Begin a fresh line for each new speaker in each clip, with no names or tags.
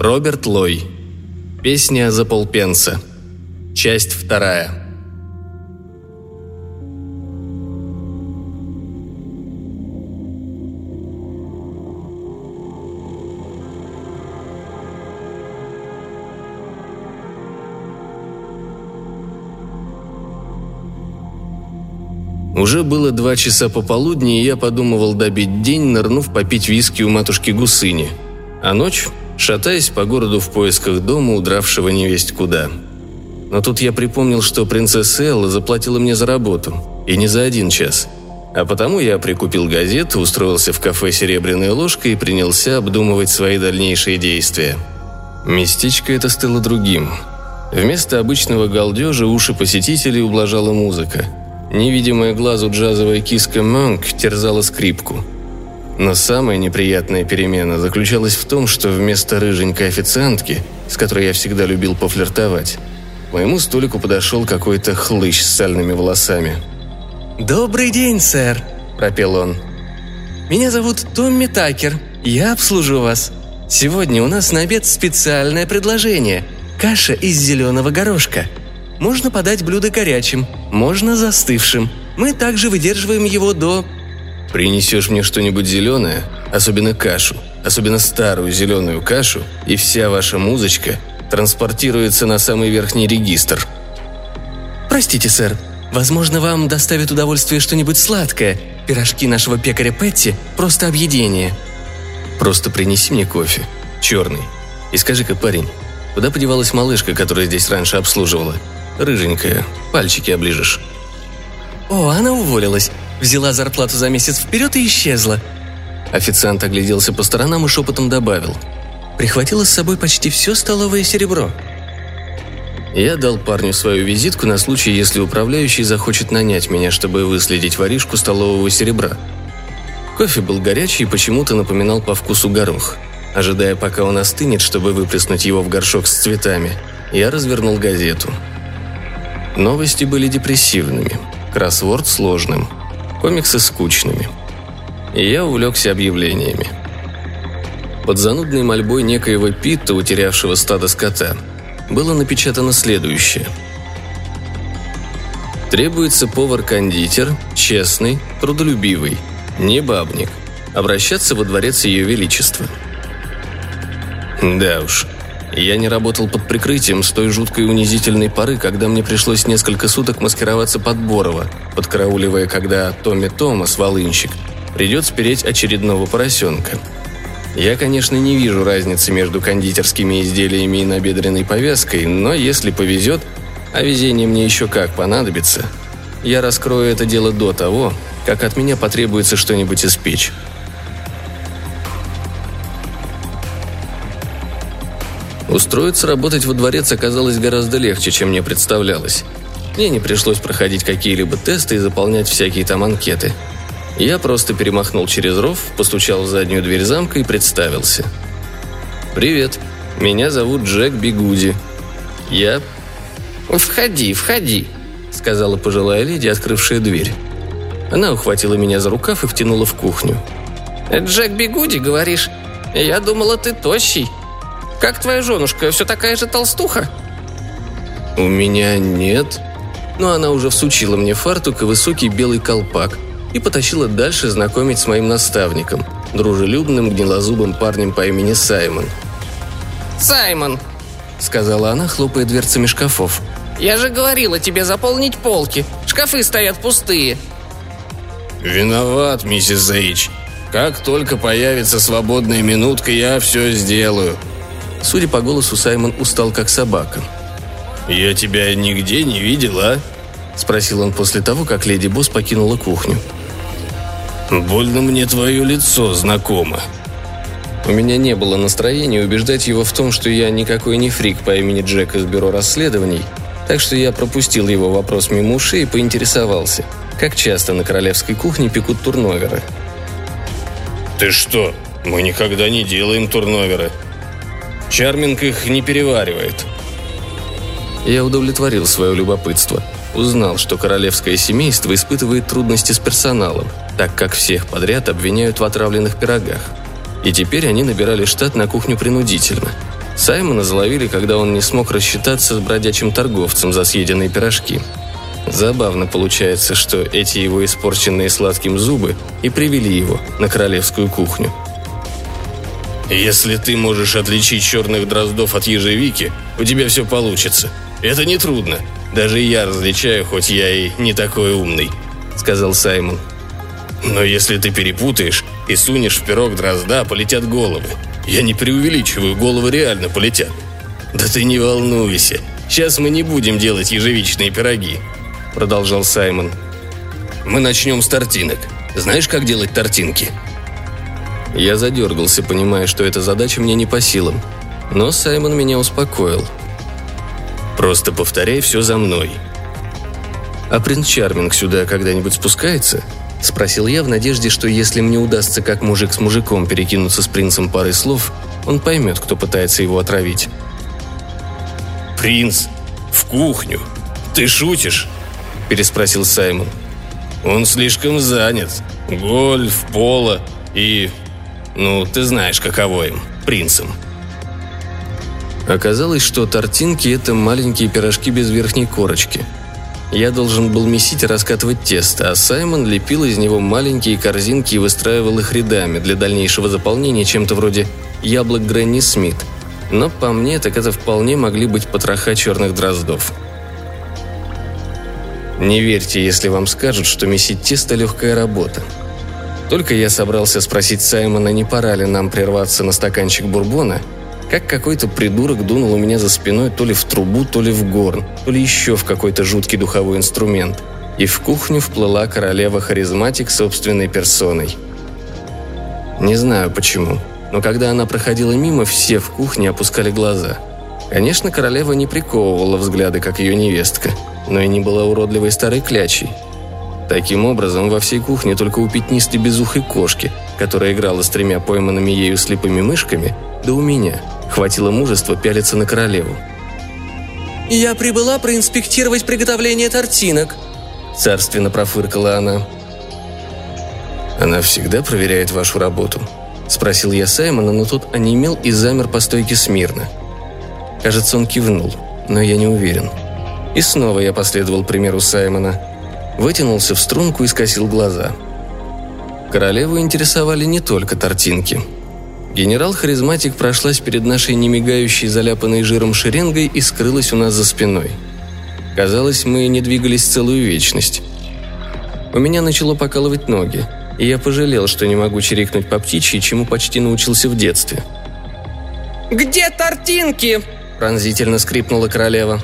Роберт Лой. Песня за полпенса. Часть вторая. Уже было два часа пополудни, и я подумывал добить день, нырнув попить виски у матушки Гусыни. А ночь, шатаясь по городу в поисках дома, удравшего невесть куда. Но тут я припомнил, что принцесса Элла заплатила мне за работу, и не за один час. А потому я прикупил газету, устроился в кафе «Серебряная ложка» и принялся обдумывать свои дальнейшие действия. Местечко это стало другим. Вместо обычного галдежа уши посетителей ублажала музыка – Невидимая глазу джазовая киска Монк терзала скрипку. Но самая неприятная перемена заключалась в том, что вместо рыженькой официантки, с которой я всегда любил пофлиртовать, к моему столику подошел какой-то хлыщ с сальными волосами.
«Добрый день, сэр», – пропел он. «Меня зовут Томми Такер. Я обслужу вас. Сегодня у нас на обед специальное предложение – каша из зеленого горошка – можно подать блюдо горячим, можно застывшим. Мы также выдерживаем его до...
Принесешь мне что-нибудь зеленое, особенно кашу, особенно старую зеленую кашу, и вся ваша музычка транспортируется на самый верхний регистр.
Простите, сэр, возможно, вам доставит удовольствие что-нибудь сладкое. Пирожки нашего пекаря Петти – просто объедение.
Просто принеси мне кофе. Черный. И скажи-ка, парень, куда подевалась малышка, которая здесь раньше обслуживала? Рыженькая, пальчики оближешь».
«О, она уволилась. Взяла зарплату за месяц вперед и исчезла».
Официант огляделся по сторонам и шепотом добавил.
«Прихватила с собой почти все столовое серебро».
Я дал парню свою визитку на случай, если управляющий захочет нанять меня, чтобы выследить воришку столового серебра. Кофе был горячий и почему-то напоминал по вкусу горох. Ожидая, пока он остынет, чтобы выплеснуть его в горшок с цветами, я развернул газету – Новости были депрессивными, кроссворд сложным, комиксы скучными. И я увлекся объявлениями. Под занудной мольбой некоего Питта, утерявшего стадо скота, было напечатано следующее. Требуется повар-кондитер, честный, трудолюбивый, не бабник. Обращаться во дворец Ее Величества. Да уж, я не работал под прикрытием с той жуткой унизительной поры, когда мне пришлось несколько суток маскироваться под Борова, подкарауливая, когда Томми Томас, волынщик, придет спереть очередного поросенка. Я, конечно, не вижу разницы между кондитерскими изделиями и набедренной повязкой, но если повезет, а везение мне еще как понадобится, я раскрою это дело до того, как от меня потребуется что-нибудь испечь. Устроиться работать во дворец оказалось гораздо легче, чем мне представлялось. Мне не пришлось проходить какие-либо тесты и заполнять всякие там анкеты. Я просто перемахнул через ров, постучал в заднюю дверь замка и представился. «Привет, меня зовут Джек Бигуди. Я...»
«Входи, входи», — сказала
пожилая леди, открывшая дверь. Она ухватила меня за рукав и втянула в кухню.
«Джек Бигуди, говоришь? Я думала, ты тощий», как твоя женушка, все такая же толстуха?»
«У меня нет». Но она уже всучила мне фартук и высокий белый колпак и потащила дальше знакомить с моим наставником, дружелюбным гнилозубым парнем по имени Саймон.
«Саймон!»
— сказала она, хлопая дверцами шкафов.
«Я же говорила тебе заполнить полки. Шкафы стоят пустые».
«Виноват, миссис Зейч. Как только появится свободная минутка, я все сделаю», Судя по голосу, Саймон устал как собака. «Я тебя нигде не видел, а?» – спросил он после того, как леди Босс покинула кухню. «Больно мне твое лицо знакомо». У меня не было настроения убеждать его в том, что я никакой не фрик по имени Джек из бюро расследований, так что я пропустил его вопрос мимо ушей и поинтересовался, как часто на королевской кухне пекут турноверы. «Ты что? Мы никогда не делаем турноверы», Чарминг их не переваривает. Я удовлетворил свое любопытство. Узнал, что королевское семейство испытывает трудности с персоналом, так как всех подряд обвиняют в отравленных пирогах. И теперь они набирали штат на кухню принудительно.
Саймона заловили, когда он не смог рассчитаться с бродячим торговцем за съеденные пирожки. Забавно получается, что эти его испорченные сладким зубы и привели его на королевскую кухню.
«Если ты можешь отличить черных дроздов от ежевики, у тебя все получится. Это нетрудно. Даже я различаю, хоть я и не такой умный», — сказал Саймон. «Но если ты перепутаешь и сунешь в пирог дрозда, полетят головы. Я не преувеличиваю, головы реально полетят. Да ты не волнуйся. Сейчас мы не будем делать ежевичные пироги, продолжал Саймон. Мы начнем с тортинок. Знаешь, как делать тортинки?
Я задергался, понимая, что эта задача мне не по силам. Но Саймон меня успокоил.
Просто повторяй все за мной.
А принц Чарминг сюда когда-нибудь спускается? – спросил я в надежде, что если мне удастся как мужик с мужиком перекинуться с принцем парой слов, он поймет, кто пытается его отравить.
«Принц? В кухню? Ты шутишь?» – переспросил Саймон. «Он слишком занят. Гольф, поло и... Ну, ты знаешь, каково им, принцам».
Оказалось, что тортинки – это маленькие пирожки без верхней корочки – я должен был месить и раскатывать тесто, а Саймон лепил из него маленькие корзинки и выстраивал их рядами для дальнейшего заполнения чем-то вроде яблок Гренни Смит. Но по мне, так это вполне могли быть потроха черных дроздов. Не верьте, если вам скажут, что месить тесто – легкая работа. Только я собрался спросить Саймона, не пора ли нам прерваться на стаканчик бурбона – как какой-то придурок дунул у меня за спиной то ли в трубу, то ли в горн, то ли еще в какой-то жуткий духовой инструмент. И в кухню вплыла королева-харизматик собственной персоной. Не знаю почему, но когда она проходила мимо, все в кухне опускали глаза. Конечно, королева не приковывала взгляды, как ее невестка, но и не была уродливой старой клячей. Таким образом, во всей кухне только у пятнистой безухой кошки, которая играла с тремя пойманными ею слепыми мышками, да у меня – Хватило мужества пялиться на королеву.
«Я прибыла проинспектировать приготовление тортинок», –
царственно профыркала она. «Она всегда проверяет вашу работу?» – спросил я Саймона, но тот онемел и замер по стойке смирно. Кажется, он кивнул, но я не уверен. И снова я последовал примеру Саймона. Вытянулся в струнку и скосил глаза. Королеву интересовали не только тортинки – Генерал-харизматик прошлась перед нашей немигающей, заляпанной жиром шеренгой и скрылась у нас за спиной. Казалось, мы не двигались целую вечность. У меня начало покалывать ноги, и я пожалел, что не могу чирикнуть по птичьи, чему почти научился в детстве.
«Где тортинки?» – пронзительно скрипнула королева.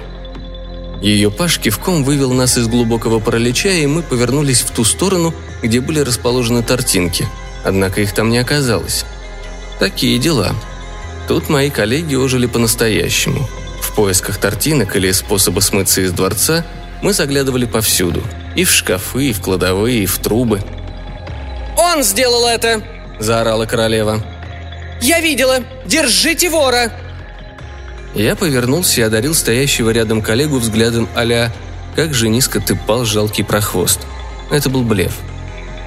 Ее паш кивком вывел нас из глубокого паралича, и мы повернулись в ту сторону, где были расположены тортинки. Однако их там не оказалось. Такие дела. Тут мои коллеги ожили по-настоящему. В поисках тортинок или способа смыться из дворца мы заглядывали повсюду. И в шкафы, и в кладовые, и в трубы.
«Он сделал это!»
– заорала королева.
«Я видела! Держите вора!»
Я повернулся и одарил стоящего рядом коллегу взглядом а «Как же низко ты пал, жалкий прохвост!» Это был блеф.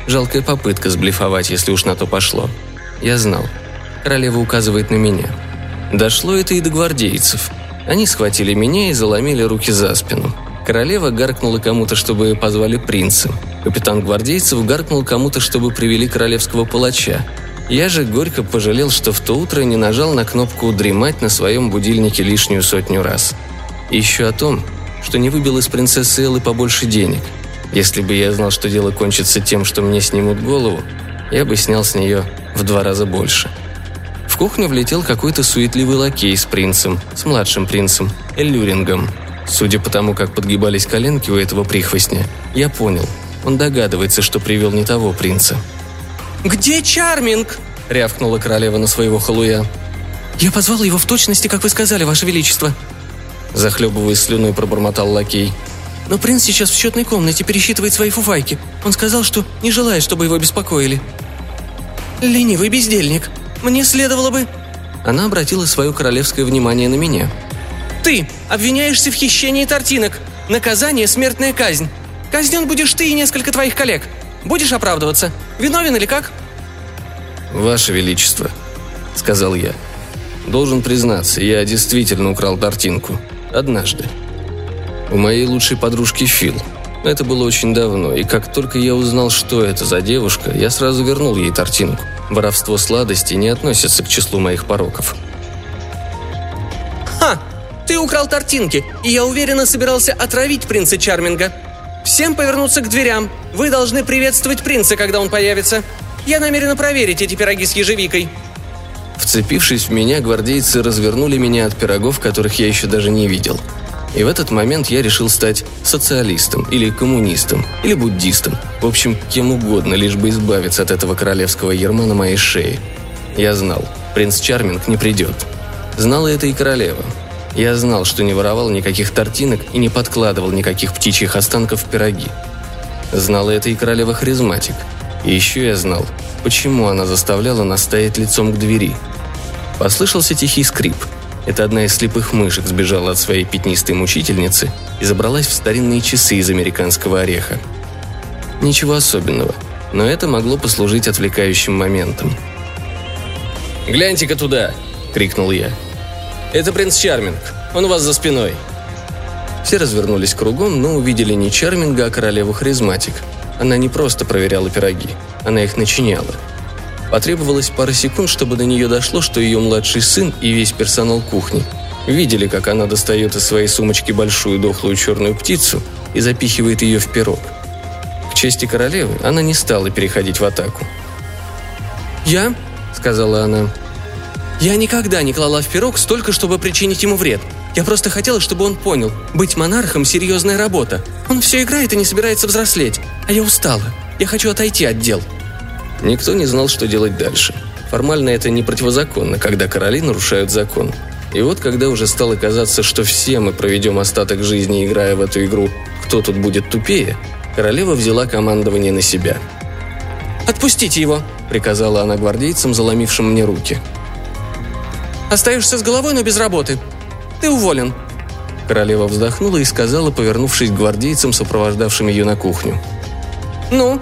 Жалкая попытка сблефовать, если уж на то пошло. Я знал – Королева указывает на меня. Дошло это и до гвардейцев. Они схватили меня и заломили руки за спину. Королева гаркнула кому-то, чтобы позвали принца. Капитан гвардейцев гаркнул кому-то, чтобы привели королевского палача. Я же горько пожалел, что в то утро не нажал на кнопку «Дремать» на своем будильнике лишнюю сотню раз. И еще о том, что не выбил из принцессы Эллы побольше денег. Если бы я знал, что дело кончится тем, что мне снимут голову, я бы снял с нее в два раза больше кухню влетел какой-то суетливый лакей с принцем, с младшим принцем, Эллюрингом. Судя по тому, как подгибались коленки у этого прихвостня, я понял, он догадывается, что привел не того принца.
«Где Чарминг?»
– рявкнула королева на своего халуя.
«Я позвала его в точности, как вы сказали, ваше величество»,
захлебываясь слюной, пробормотал лакей.
«Но принц сейчас в счетной комнате пересчитывает свои фуфайки. Он сказал, что не желает, чтобы его беспокоили». «Ленивый бездельник», мне следовало бы...»
Она обратила свое королевское внимание на меня.
«Ты обвиняешься в хищении тортинок. Наказание – смертная казнь. Казнен будешь ты и несколько твоих коллег. Будешь оправдываться. Виновен или как?»
«Ваше Величество», – сказал я.
Должен признаться, я действительно украл тортинку. Однажды. У моей лучшей подружки Фил. Это было очень давно, и как только я узнал, что это за девушка, я сразу вернул ей тортинку. Воровство сладостей не относится к числу моих пороков.
«Ха! Ты украл тортинки, и я уверенно собирался отравить принца Чарминга. Всем повернуться к дверям. Вы должны приветствовать принца, когда он появится. Я намерена проверить эти пироги с ежевикой».
Вцепившись в меня, гвардейцы развернули меня от пирогов, которых я еще даже не видел. И в этот момент я решил стать социалистом, или коммунистом, или буддистом. В общем, кем угодно, лишь бы избавиться от этого королевского ерма на моей шее. Я знал, принц Чарминг не придет. Знала это и королева. Я знал, что не воровал никаких тортинок и не подкладывал никаких птичьих останков в пироги. Знала это и королева Харизматик. И еще я знал, почему она заставляла нас стоять лицом к двери. Послышался тихий скрип. Это одна из слепых мышек сбежала от своей пятнистой мучительницы и забралась в старинные часы из американского ореха. Ничего особенного, но это могло послужить отвлекающим моментом. «Гляньте-ка туда!» – крикнул я. «Это принц Чарминг. Он у вас за спиной». Все развернулись кругом, но увидели не Чарминга, а королеву Харизматик. Она не просто проверяла пироги, она их начиняла. Потребовалось пара секунд, чтобы до нее дошло, что ее младший сын и весь персонал кухни видели, как она достает из своей сумочки большую дохлую черную птицу и запихивает ее в пирог. К чести королевы она не стала переходить в атаку.
«Я?» – сказала она. «Я никогда не клала в пирог столько, чтобы причинить ему вред. Я просто хотела, чтобы он понял, быть монархом – серьезная работа. Он все играет и не собирается взрослеть. А я устала. Я хочу отойти от дел».
Никто не знал, что делать дальше. Формально это не противозаконно, когда короли нарушают закон. И вот когда уже стало казаться, что все мы проведем остаток жизни, играя в эту игру «Кто тут будет тупее?», королева взяла командование на себя.
«Отпустите его!» – приказала она гвардейцам, заломившим мне руки. «Остаешься с головой, но без работы. Ты уволен».
Королева вздохнула и сказала, повернувшись к гвардейцам, сопровождавшим ее на кухню.
«Ну,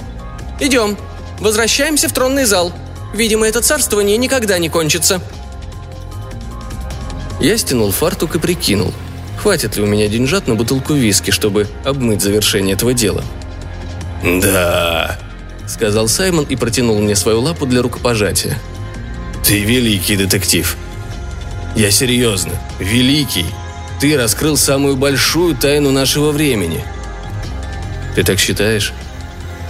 идем. Возвращаемся в тронный зал. Видимо, это царствование никогда не кончится».
Я стянул фартук и прикинул, хватит ли у меня деньжат на бутылку виски, чтобы обмыть завершение этого дела. «Да», — сказал Саймон и протянул мне свою лапу для рукопожатия. «Ты великий детектив. Я серьезно, великий. Ты раскрыл самую большую тайну нашего времени». «Ты так считаешь?»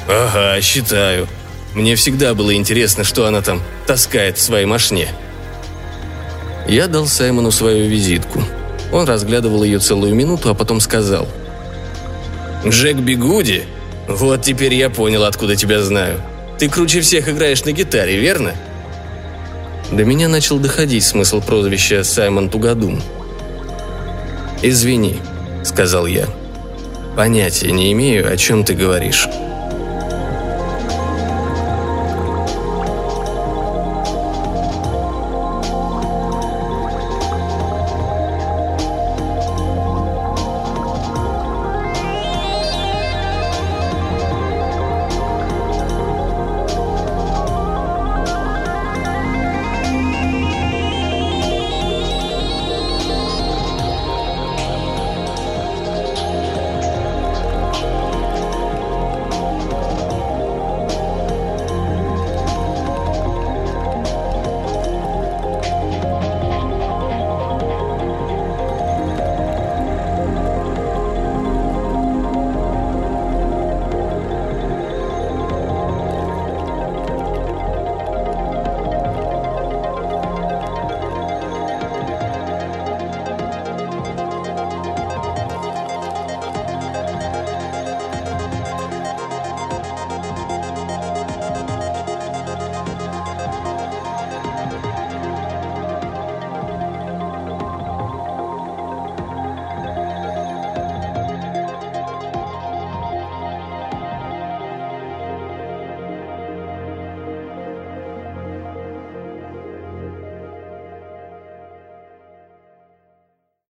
«Ага, считаю. Мне всегда было интересно, что она там таскает в своей машине». Я дал Саймону свою визитку. Он разглядывал ее целую минуту, а потом сказал. «Джек Бигуди? Вот теперь я понял, откуда тебя знаю. Ты круче всех играешь на гитаре, верно?» До меня начал доходить смысл прозвища Саймон Тугадум. «Извини», — сказал я. «Понятия не имею, о чем ты говоришь».